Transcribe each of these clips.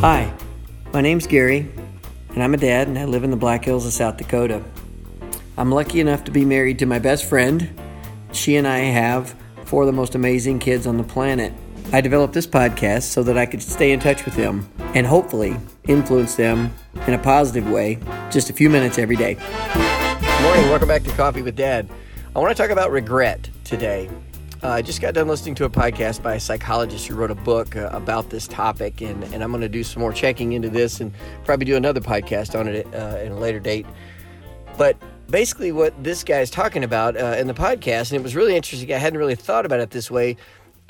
Hi, my name's Gary, and I'm a dad, and I live in the Black Hills of South Dakota. I'm lucky enough to be married to my best friend. She and I have four of the most amazing kids on the planet. I developed this podcast so that I could stay in touch with them and hopefully influence them in a positive way just a few minutes every day. Good morning, welcome back to Coffee with Dad. I want to talk about regret today. Uh, I just got done listening to a podcast by a psychologist who wrote a book uh, about this topic, and, and I'm going to do some more checking into this and probably do another podcast on it uh, in a later date. But basically, what this guy is talking about uh, in the podcast, and it was really interesting. I hadn't really thought about it this way,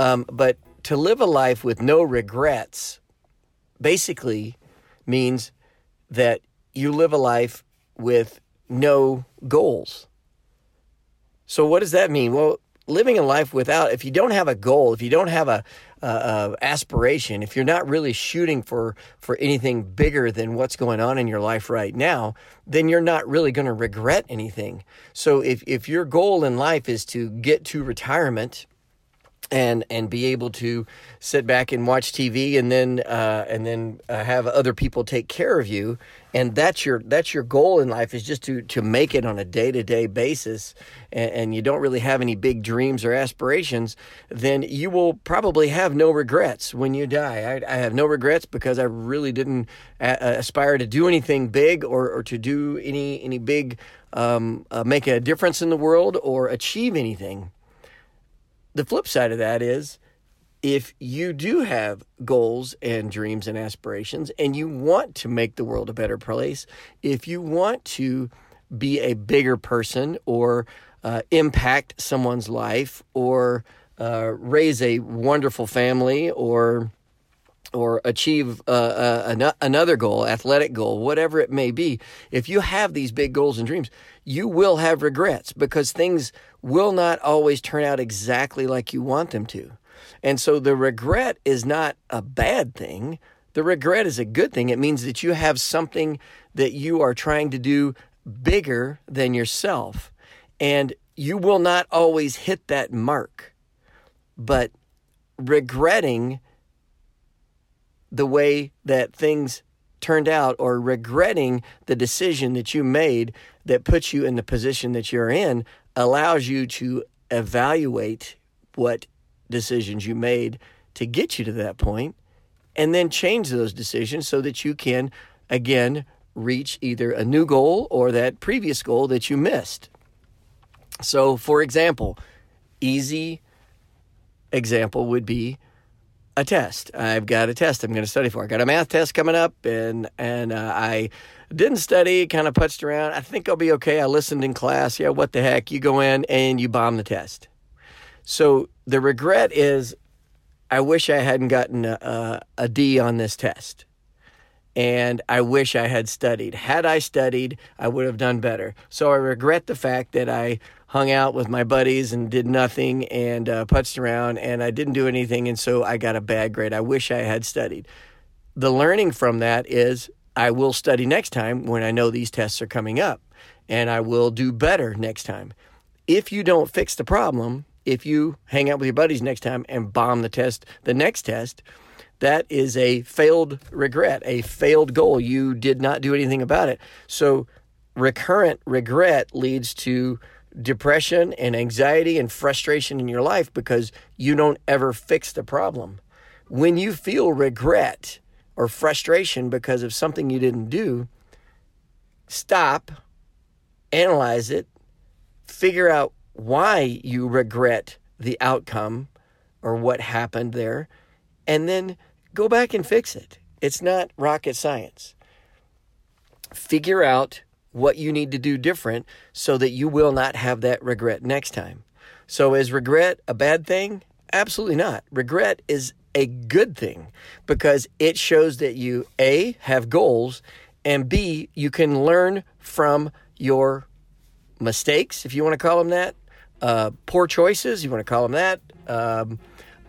um, but to live a life with no regrets basically means that you live a life with no goals. So, what does that mean? Well, living a life without, if you don't have a goal, if you don't have a, aspiration, if you're not really shooting for for anything bigger than what's going on in your life right now, then you're not really going to regret anything. So if if your goal in life is to get to retirement and and be able to sit back and watch TV and then uh, and then uh, have other people take care of you. And that's your that's your goal in life is just to to make it on a day to day basis. And, and, you don't really have any big dreams or aspirations then you will probably have no regrets when you die. I, I have no regrets because I really didn't a- aspire to do anything big or, or to do any any big um, uh, make a difference in the world or achieve anything the flip side of that is if you do have goals and dreams and aspirations and you want to make the world a better place, if you want to be a bigger person or uh, impact someone's life or uh, raise a wonderful family or or achieve uh, uh, another goal, athletic goal, whatever it may be, if you have these big goals and dreams, you will have regrets because things will not always turn out exactly like you want them to. And so the regret is not a bad thing. The regret is a good thing. It means that you have something that you are trying to do bigger than yourself. And you will not always hit that mark. But regretting the way that things turned out or regretting the decision that you made that puts you in the position that you're in allows you to evaluate what decisions you made to get you to that point and then change those decisions so that you can again reach either a new goal or that previous goal that you missed. So, for example, easy example would be a test. I've got a test I'm going to study for. I got a math test coming up, and and uh, I didn't study, kind of putzed around. I think I'll be okay. I listened in class. Yeah, what the heck? You go in and you bomb the test. So the regret is, I wish I hadn't gotten a, a, a D on this test. And I wish I had studied. Had I studied, I would have done better. So I regret the fact that I hung out with my buddies and did nothing and uh, putzed around and I didn't do anything. And so I got a bad grade. I wish I had studied. The learning from that is I will study next time when I know these tests are coming up and I will do better next time. If you don't fix the problem, if you hang out with your buddies next time and bomb the test, the next test, that is a failed regret, a failed goal. You did not do anything about it. So, recurrent regret leads to depression and anxiety and frustration in your life because you don't ever fix the problem. When you feel regret or frustration because of something you didn't do, stop, analyze it, figure out why you regret the outcome or what happened there, and then go back and fix it. It's not rocket science. Figure out what you need to do different so that you will not have that regret next time. So, is regret a bad thing? Absolutely not. Regret is a good thing because it shows that you A, have goals, and B, you can learn from your mistakes, if you want to call them that, uh, poor choices, you want to call them that, um,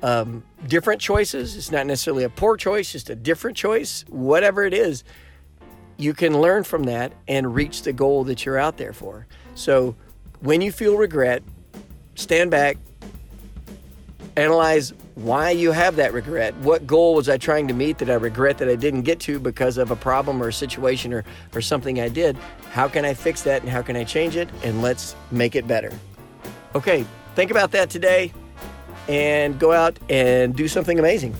um, different choices. It's not necessarily a poor choice, just a different choice, whatever it is. You can learn from that and reach the goal that you're out there for. So when you feel regret, stand back, analyze why you have that regret. What goal was I trying to meet that I regret that I didn't get to because of a problem or a situation or, or something I did? How can I fix that and how can I change it? And let's make it better. Okay, think about that today and go out and do something amazing.